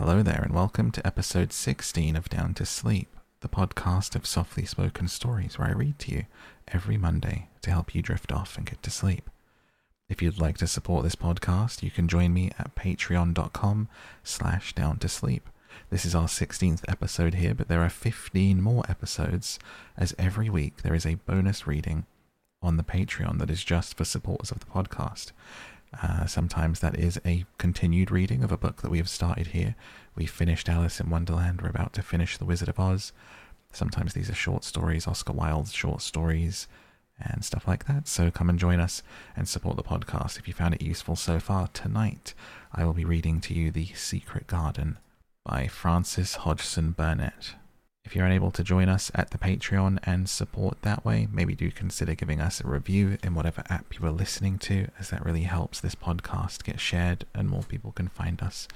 Hello there, and welcome to episode 16 of Down to Sleep, the podcast of softly spoken stories where I read to you every Monday to help you drift off and get to sleep. If you'd like to support this podcast, you can join me at patreon.com slash down to sleep. This is our 16th episode here, but there are 15 more episodes, as every week there is a bonus reading on the Patreon that is just for supporters of the podcast. Uh, sometimes that is a continued reading of a book that we have started here. We finished Alice in Wonderland. We're about to finish The Wizard of Oz. Sometimes these are short stories, Oscar Wilde's short stories, and stuff like that. So come and join us and support the podcast if you found it useful so far. Tonight, I will be reading to you The Secret Garden by Frances Hodgson Burnett. If you're unable to join us at the Patreon and support that way, maybe do consider giving us a review in whatever app you are listening to, as that really helps this podcast get shared and more people can find us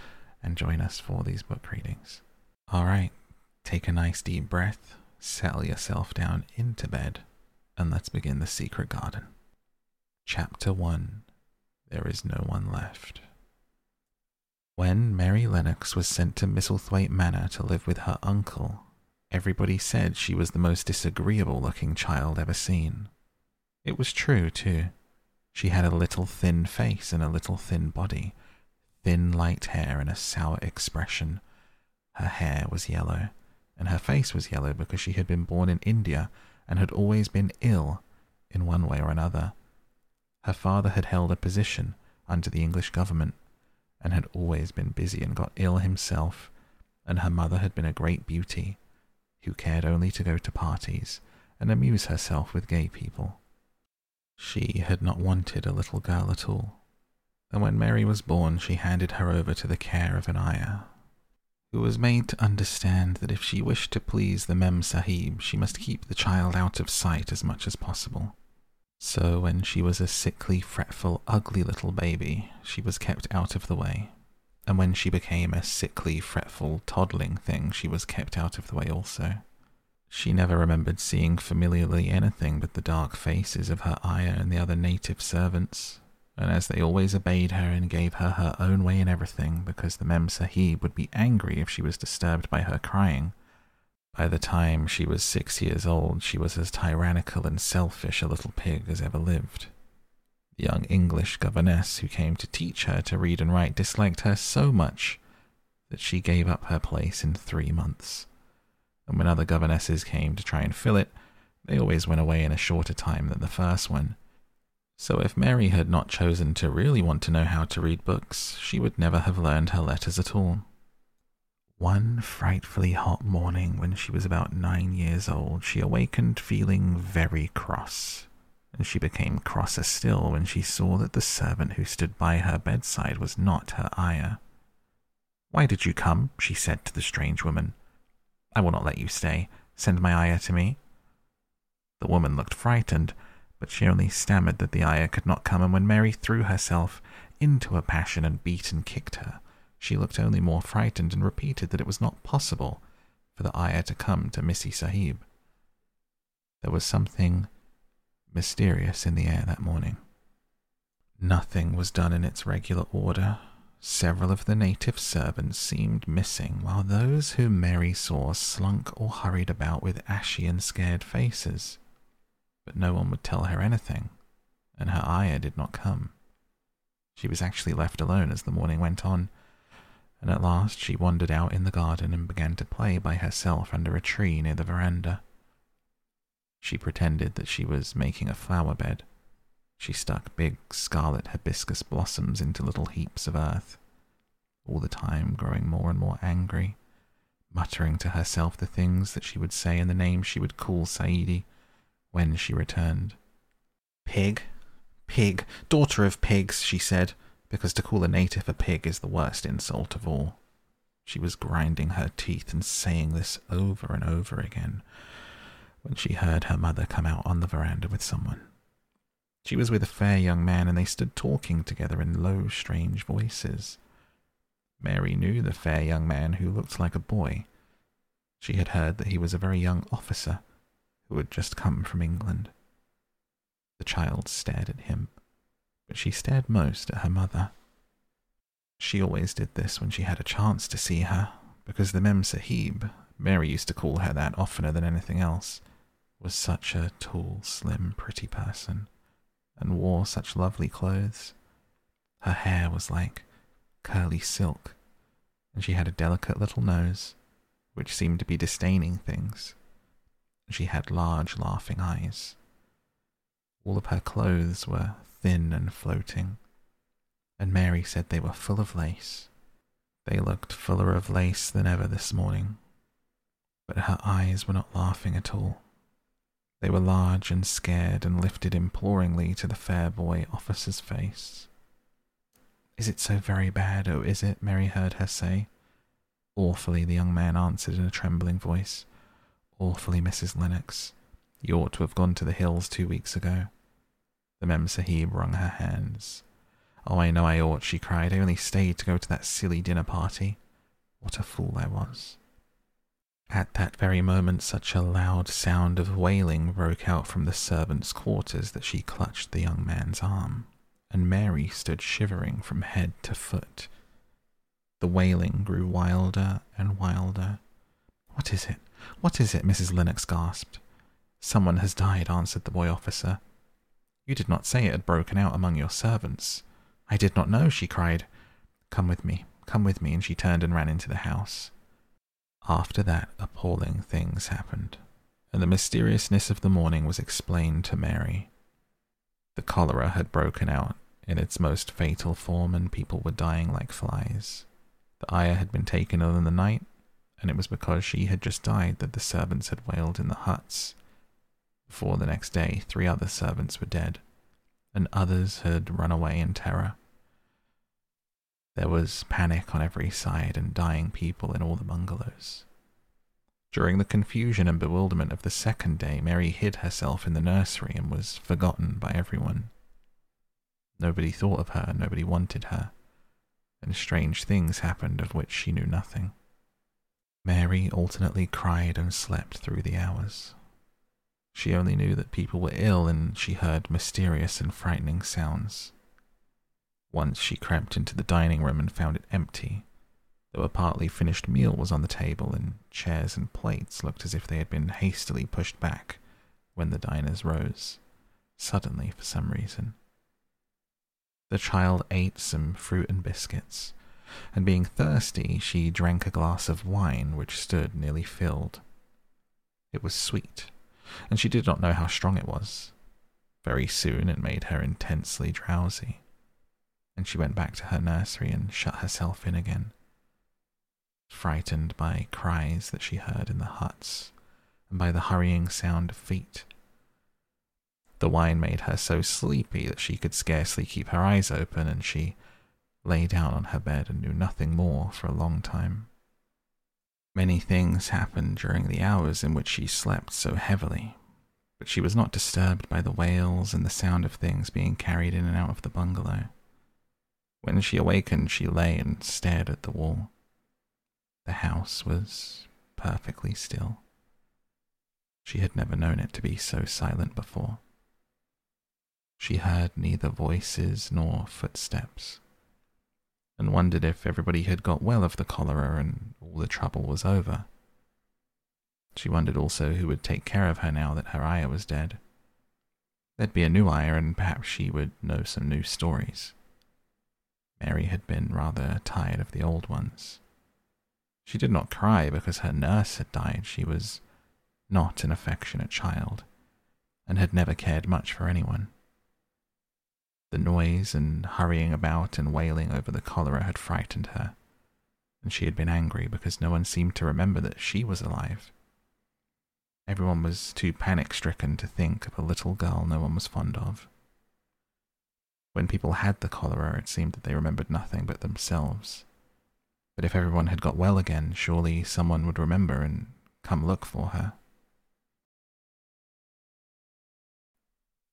and join us for these book readings. All right, take a nice deep breath, settle yourself down into bed, and let's begin The Secret Garden. Chapter 1 There is No One Left. When Mary Lennox was sent to Misselthwaite Manor to live with her uncle, Everybody said she was the most disagreeable looking child ever seen. It was true, too. She had a little thin face and a little thin body, thin light hair and a sour expression. Her hair was yellow, and her face was yellow because she had been born in India and had always been ill in one way or another. Her father had held a position under the English government and had always been busy and got ill himself, and her mother had been a great beauty who cared only to go to parties and amuse herself with gay people. She had not wanted a little girl at all, and when Mary was born, she handed her over to the care of an ayah, who was made to understand that if she wished to please the Mem Sahib, she must keep the child out of sight as much as possible. So when she was a sickly, fretful, ugly little baby, she was kept out of the way and when she became a sickly, fretful, toddling thing, she was kept out of the way also. She never remembered seeing familiarly anything but the dark faces of her ayah and the other native servants, and as they always obeyed her and gave her her own way in everything, because the Mem Sahib would be angry if she was disturbed by her crying, by the time she was six years old, she was as tyrannical and selfish a little pig as ever lived. The young English governess who came to teach her to read and write disliked her so much that she gave up her place in three months. And when other governesses came to try and fill it, they always went away in a shorter time than the first one. So if Mary had not chosen to really want to know how to read books, she would never have learned her letters at all. One frightfully hot morning when she was about nine years old, she awakened feeling very cross and she became crosser still when she saw that the servant who stood by her bedside was not her ayah. Why did you come? she said to the strange woman. I will not let you stay. Send my ayah to me. The woman looked frightened, but she only stammered that the ayah could not come, and when Mary threw herself into a passion and beat and kicked her, she looked only more frightened and repeated that it was not possible for the ayah to come to Missy Sahib. There was something mysterious in the air that morning. Nothing was done in its regular order. Several of the native servants seemed missing, while those whom Mary saw slunk or hurried about with ashy and scared faces. But no one would tell her anything, and her ayah did not come. She was actually left alone as the morning went on, and at last she wandered out in the garden and began to play by herself under a tree near the veranda. She pretended that she was making a flower bed. She stuck big scarlet hibiscus blossoms into little heaps of earth, all the time growing more and more angry, muttering to herself the things that she would say and the names she would call Saidie when she returned. Pig, pig, daughter of pigs, she said, because to call a native a pig is the worst insult of all. She was grinding her teeth and saying this over and over again when she heard her mother come out on the veranda with someone. She was with a fair young man, and they stood talking together in low, strange voices. Mary knew the fair young man who looked like a boy. She had heard that he was a very young officer who had just come from England. The child stared at him, but she stared most at her mother. She always did this when she had a chance to see her, because the Mem Sahib, Mary used to call her that oftener than anything else, was such a tall, slim, pretty person, and wore such lovely clothes. Her hair was like curly silk, and she had a delicate little nose, which seemed to be disdaining things. She had large, laughing eyes. All of her clothes were thin and floating, and Mary said they were full of lace. They looked fuller of lace than ever this morning, but her eyes were not laughing at all. They were large and scared and lifted imploringly to the fair boy officer's face. Is it so very bad, oh, is it? Mary heard her say. Awfully, the young man answered in a trembling voice. Awfully, Mrs. Lennox. You ought to have gone to the hills two weeks ago. The Mem Sahib wrung her hands. Oh, I know I ought, she cried. I only stayed to go to that silly dinner party. What a fool I was. At that very moment, such a loud sound of wailing broke out from the servants' quarters that she clutched the young man's arm, and Mary stood shivering from head to foot. The wailing grew wilder and wilder. What is it? What is it? Mrs. Lennox gasped. Someone has died, answered the boy officer. You did not say it had broken out among your servants. I did not know, she cried. Come with me, come with me, and she turned and ran into the house. After that, appalling things happened, and the mysteriousness of the morning was explained to Mary. The cholera had broken out in its most fatal form, and people were dying like flies. The ayah had been taken ill in the night, and it was because she had just died that the servants had wailed in the huts. Before the next day, three other servants were dead, and others had run away in terror. There was panic on every side and dying people in all the bungalows. During the confusion and bewilderment of the second day, Mary hid herself in the nursery and was forgotten by everyone. Nobody thought of her, nobody wanted her, and strange things happened of which she knew nothing. Mary alternately cried and slept through the hours. She only knew that people were ill and she heard mysterious and frightening sounds. Once she crept into the dining room and found it empty, though a partly finished meal was on the table and chairs and plates looked as if they had been hastily pushed back when the diners rose, suddenly for some reason. The child ate some fruit and biscuits, and being thirsty, she drank a glass of wine which stood nearly filled. It was sweet, and she did not know how strong it was. Very soon it made her intensely drowsy and she went back to her nursery and shut herself in again, frightened by cries that she heard in the huts and by the hurrying sound of feet. The wine made her so sleepy that she could scarcely keep her eyes open, and she lay down on her bed and knew nothing more for a long time. Many things happened during the hours in which she slept so heavily, but she was not disturbed by the wails and the sound of things being carried in and out of the bungalow. When she awakened, she lay and stared at the wall. The house was perfectly still. She had never known it to be so silent before. She heard neither voices nor footsteps, and wondered if everybody had got well of the cholera and all the trouble was over. She wondered also who would take care of her now that her ayah was dead. There'd be a new ayah, and perhaps she would know some new stories. Mary had been rather tired of the old ones. She did not cry because her nurse had died. She was not an affectionate child and had never cared much for anyone. The noise and hurrying about and wailing over the cholera had frightened her, and she had been angry because no one seemed to remember that she was alive. Everyone was too panic stricken to think of a little girl no one was fond of. When people had the cholera, it seemed that they remembered nothing but themselves. But if everyone had got well again, surely someone would remember and come look for her.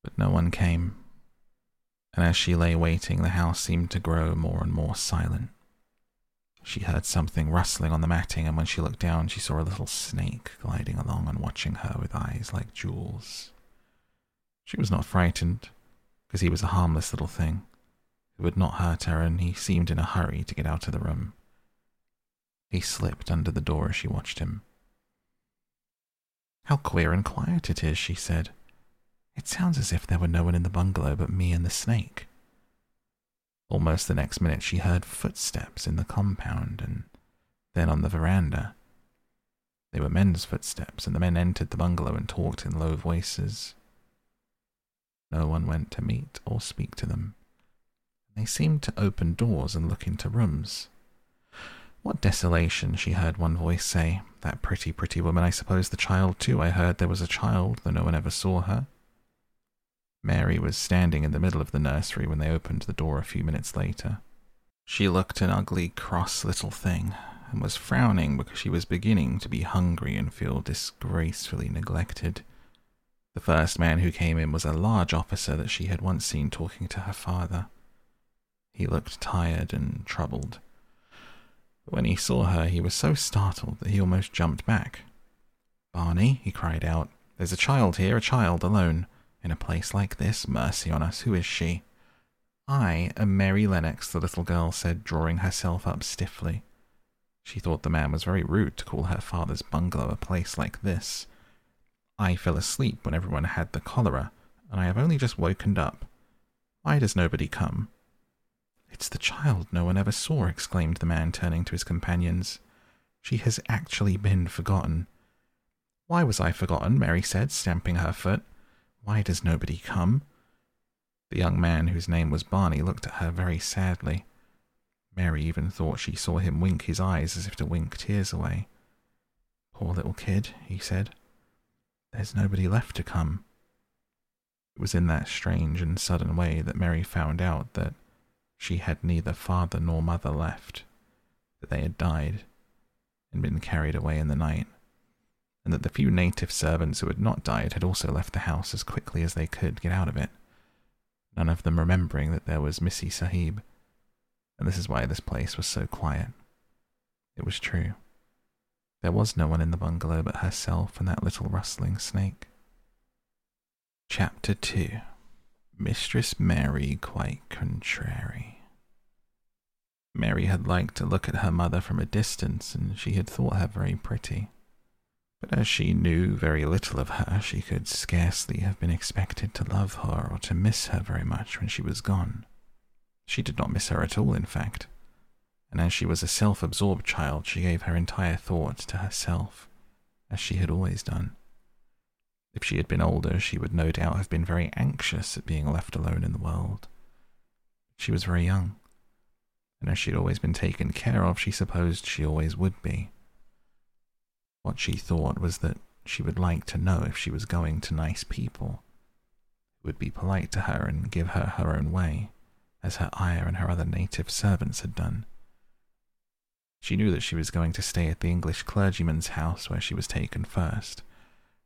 But no one came, and as she lay waiting, the house seemed to grow more and more silent. She heard something rustling on the matting, and when she looked down, she saw a little snake gliding along and watching her with eyes like jewels. She was not frightened because he was a harmless little thing It would not hurt her, and he seemed in a hurry to get out of the room. He slipped under the door as she watched him. How queer and quiet it is, she said. It sounds as if there were no one in the bungalow but me and the snake. Almost the next minute, she heard footsteps in the compound and then on the veranda. They were men's footsteps, and the men entered the bungalow and talked in low voices. No one went to meet or speak to them. They seemed to open doors and look into rooms. What desolation, she heard one voice say. That pretty, pretty woman, I suppose the child too. I heard there was a child, though no one ever saw her. Mary was standing in the middle of the nursery when they opened the door a few minutes later. She looked an ugly, cross little thing, and was frowning because she was beginning to be hungry and feel disgracefully neglected. The first man who came in was a large officer that she had once seen talking to her father. He looked tired and troubled. When he saw her, he was so startled that he almost jumped back. Barney, he cried out, there's a child here, a child alone. In a place like this, mercy on us, who is she? I am Mary Lennox, the little girl said, drawing herself up stiffly. She thought the man was very rude to call her father's bungalow a place like this. I fell asleep when everyone had the cholera, and I have only just woken up. Why does nobody come? It's the child no one ever saw, exclaimed the man, turning to his companions. She has actually been forgotten. Why was I forgotten? Mary said, stamping her foot. Why does nobody come? The young man, whose name was Barney, looked at her very sadly. Mary even thought she saw him wink his eyes as if to wink tears away. Poor little kid, he said. There's nobody left to come. It was in that strange and sudden way that Mary found out that she had neither father nor mother left, that they had died and been carried away in the night, and that the few native servants who had not died had also left the house as quickly as they could get out of it, none of them remembering that there was Missy Sahib and this is why this place was so quiet. It was true. There was no one in the bungalow but herself and that little rustling snake. Chapter 2 Mistress Mary Quite Contrary. Mary had liked to look at her mother from a distance, and she had thought her very pretty. But as she knew very little of her, she could scarcely have been expected to love her or to miss her very much when she was gone. She did not miss her at all, in fact, and as she was a self absorbed child, she gave her entire thought to herself, as she had always done. If she had been older, she would no doubt have been very anxious at being left alone in the world. She was very young, and as she had always been taken care of, she supposed she always would be. What she thought was that she would like to know if she was going to nice people, who would be polite to her and give her her own way as her ayah and her other native servants had done. She knew that she was going to stay at the English clergyman's house where she was taken first.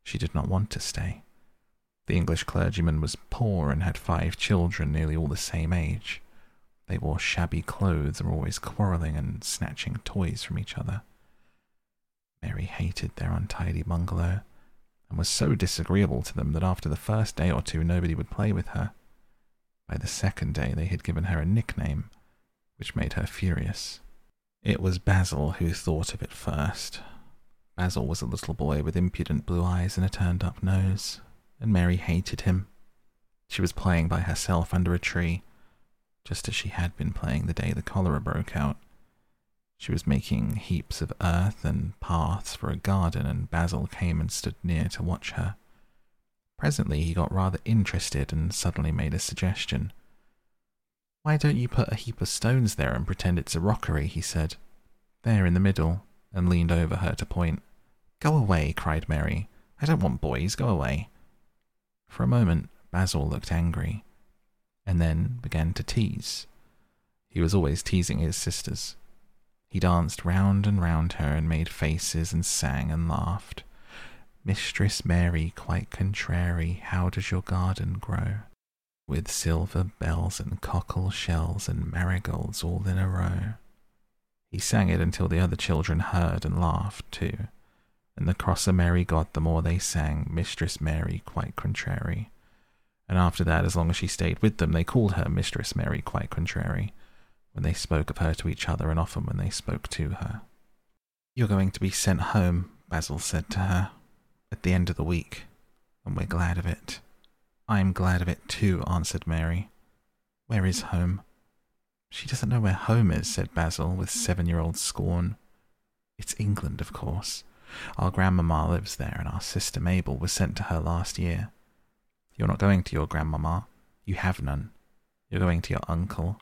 She did not want to stay. The English clergyman was poor and had five children, nearly all the same age. They wore shabby clothes and were always quarrelling and snatching toys from each other. Mary hated their untidy bungalow and was so disagreeable to them that after the first day or two nobody would play with her. By the second day, they had given her a nickname, which made her furious. It was Basil who thought of it first. Basil was a little boy with impudent blue eyes and a turned up nose, and Mary hated him. She was playing by herself under a tree, just as she had been playing the day the cholera broke out. She was making heaps of earth and paths for a garden, and Basil came and stood near to watch her. Presently he got rather interested and suddenly made a suggestion. Why don't you put a heap of stones there and pretend it's a rockery? he said. There in the middle, and leaned over her to point. Go away, cried Mary. I don't want boys, go away. For a moment, Basil looked angry, and then began to tease. He was always teasing his sisters. He danced round and round her and made faces and sang and laughed. Mistress Mary, quite contrary, how does your garden grow? With silver bells and cockle shells and marigolds all in a row. He sang it until the other children heard and laughed too, and the crosser Mary got the more they sang Mistress Mary, quite contrary. and after that, as long as she stayed with them, they called her Mistress Mary quite contrary when they spoke of her to each other and often when they spoke to her. You're going to be sent home, Basil said to her, at the end of the week, and we're glad of it. I'm glad of it too, answered Mary. Where is home? She doesn't know where home is, said Basil with seven year old scorn. It's England, of course. Our grandmamma lives there, and our sister Mabel was sent to her last year. You're not going to your grandmamma. You have none. You're going to your uncle.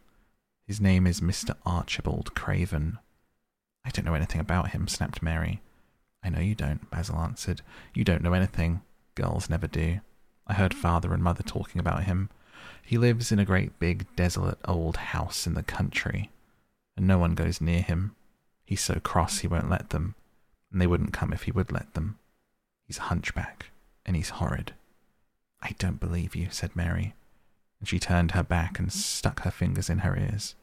His name is Mr. Archibald Craven. I don't know anything about him, snapped Mary. I know you don't, Basil answered. You don't know anything. Girls never do. I heard father and mother talking about him. He lives in a great big desolate old house in the country, and no one goes near him. He's so cross he won't let them, and they wouldn't come if he would let them. He's a hunchback, and he's horrid. I don't believe you, said Mary, and she turned her back and stuck her fingers in her ears,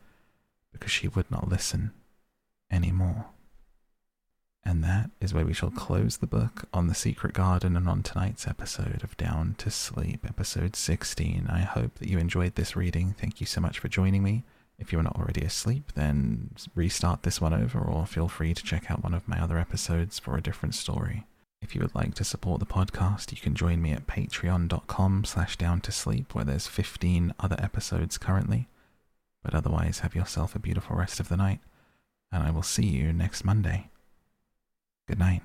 because she would not listen any more. And that is where we shall close the book on the secret garden and on tonight's episode of Down to Sleep, episode 16. I hope that you enjoyed this reading. Thank you so much for joining me. If you're not already asleep, then restart this one over or feel free to check out one of my other episodes for a different story. If you would like to support the podcast, you can join me at patreon.com slash down to sleep where there's 15 other episodes currently. But otherwise, have yourself a beautiful rest of the night, and I will see you next Monday. Good night.